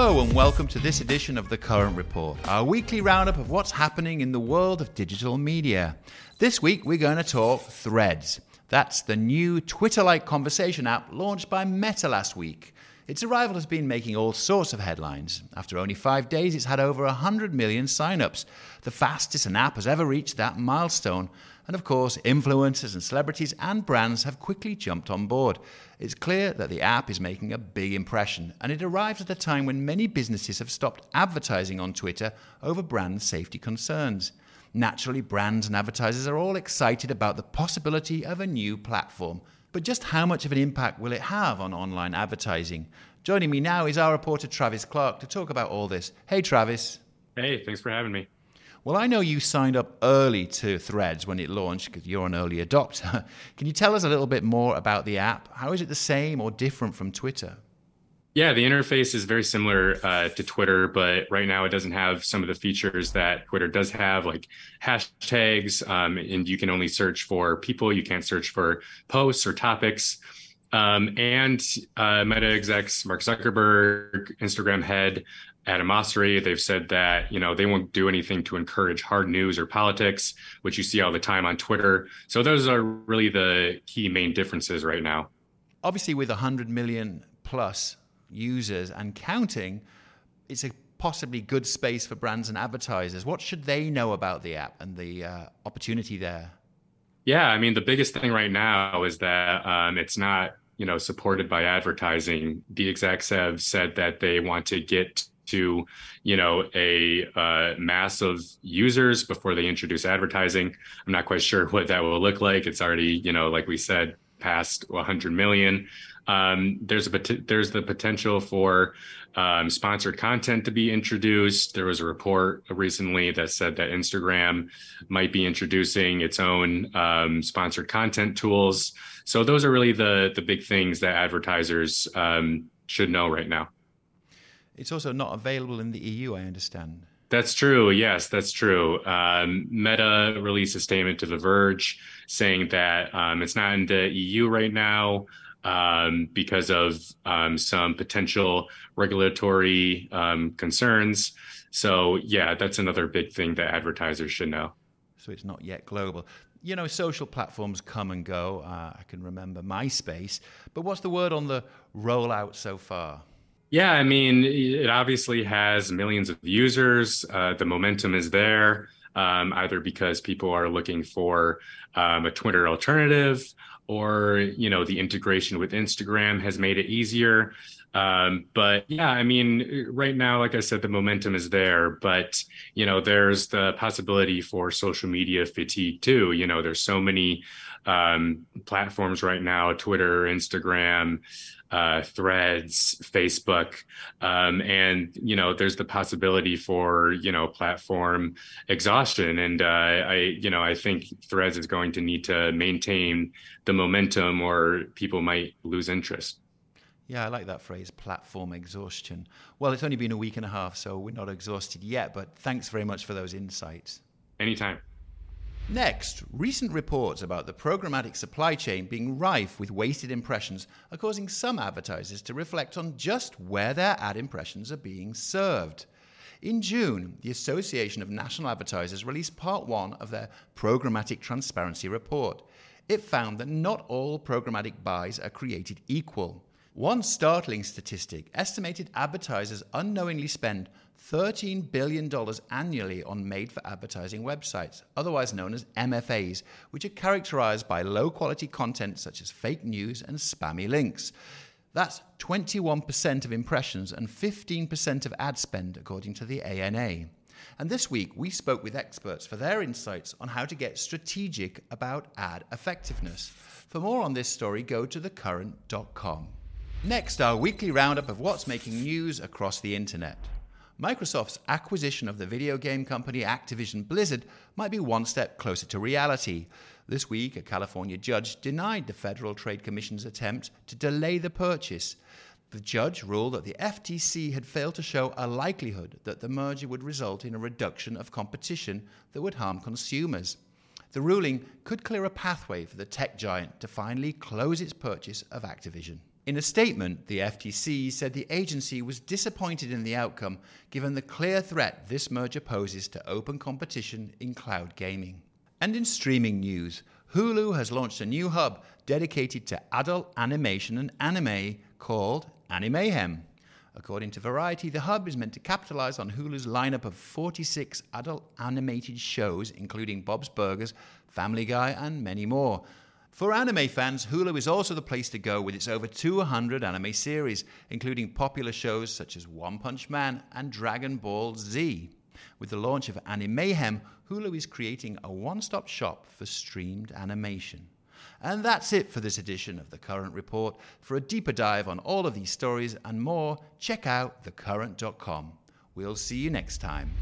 Hello, and welcome to this edition of The Current Report, our weekly roundup of what's happening in the world of digital media. This week, we're going to talk Threads. That's the new Twitter like conversation app launched by Meta last week. Its arrival has been making all sorts of headlines. After only five days, it's had over 100 million signups, the fastest an app has ever reached that milestone. And of course, influencers and celebrities and brands have quickly jumped on board. It's clear that the app is making a big impression, and it arrives at a time when many businesses have stopped advertising on Twitter over brand safety concerns. Naturally, brands and advertisers are all excited about the possibility of a new platform. But just how much of an impact will it have on online advertising? Joining me now is our reporter Travis Clark to talk about all this. Hey, Travis. Hey, thanks for having me. Well, I know you signed up early to Threads when it launched because you're an early adopter. Can you tell us a little bit more about the app? How is it the same or different from Twitter? Yeah, the interface is very similar uh, to Twitter, but right now it doesn't have some of the features that Twitter does have, like hashtags, um, and you can only search for people. You can't search for posts or topics. Um, and uh, Meta execs Mark Zuckerberg, Instagram head Adam Mosseri, they've said that you know they won't do anything to encourage hard news or politics, which you see all the time on Twitter. So those are really the key main differences right now. Obviously, with 100 million plus users and counting, it's a possibly good space for brands and advertisers. What should they know about the app and the uh, opportunity there? Yeah, I mean, the biggest thing right now is that um, it's not, you know, supported by advertising. The execs have said that they want to get to, you know, a uh, mass of users before they introduce advertising. I'm not quite sure what that will look like. It's already, you know, like we said, past 100 million. Um, there's a there's the potential for um, sponsored content to be introduced. There was a report recently that said that Instagram might be introducing its own um, sponsored content tools. So those are really the the big things that advertisers um, should know right now. It's also not available in the EU, I understand. That's true. Yes, that's true. Um, Meta released a statement to The Verge saying that um, it's not in the EU right now um, because of um, some potential regulatory um, concerns. So, yeah, that's another big thing that advertisers should know. So, it's not yet global. You know, social platforms come and go. Uh, I can remember MySpace. But what's the word on the rollout so far? Yeah, I mean, it obviously has millions of users. Uh, the momentum is there, um, either because people are looking for um, a Twitter alternative, or you know, the integration with Instagram has made it easier. Um, but yeah, I mean, right now, like I said, the momentum is there, but you know, there's the possibility for social media fatigue too. You know, there's so many um, platforms right now Twitter, Instagram, uh, Threads, Facebook, um, and you know there's the possibility for you know platform exhaustion, and uh, I you know I think Threads is going to need to maintain the momentum, or people might lose interest. Yeah, I like that phrase, platform exhaustion. Well, it's only been a week and a half, so we're not exhausted yet, but thanks very much for those insights. Anytime. Next, recent reports about the programmatic supply chain being rife with wasted impressions are causing some advertisers to reflect on just where their ad impressions are being served. In June, the Association of National Advertisers released part one of their Programmatic Transparency Report. It found that not all programmatic buys are created equal. One startling statistic estimated advertisers unknowingly spend $13 billion annually on made for advertising websites, otherwise known as MFAs, which are characterized by low quality content such as fake news and spammy links. That's 21% of impressions and 15% of ad spend, according to the ANA. And this week, we spoke with experts for their insights on how to get strategic about ad effectiveness. For more on this story, go to thecurrent.com. Next, our weekly roundup of what's making news across the internet. Microsoft's acquisition of the video game company Activision Blizzard might be one step closer to reality. This week, a California judge denied the Federal Trade Commission's attempt to delay the purchase. The judge ruled that the FTC had failed to show a likelihood that the merger would result in a reduction of competition that would harm consumers. The ruling could clear a pathway for the tech giant to finally close its purchase of Activision. In a statement, the FTC said the agency was disappointed in the outcome given the clear threat this merger poses to open competition in cloud gaming. And in streaming news, Hulu has launched a new hub dedicated to adult animation and anime called Animayhem. According to Variety, the hub is meant to capitalize on Hulu's lineup of 46 adult animated shows, including Bob's Burgers, Family Guy, and many more. For anime fans, Hulu is also the place to go with its over 200 anime series, including popular shows such as One Punch Man and Dragon Ball Z. With the launch of Animayhem, Hulu is creating a one stop shop for streamed animation. And that's it for this edition of The Current Report. For a deeper dive on all of these stories and more, check out thecurrent.com. We'll see you next time.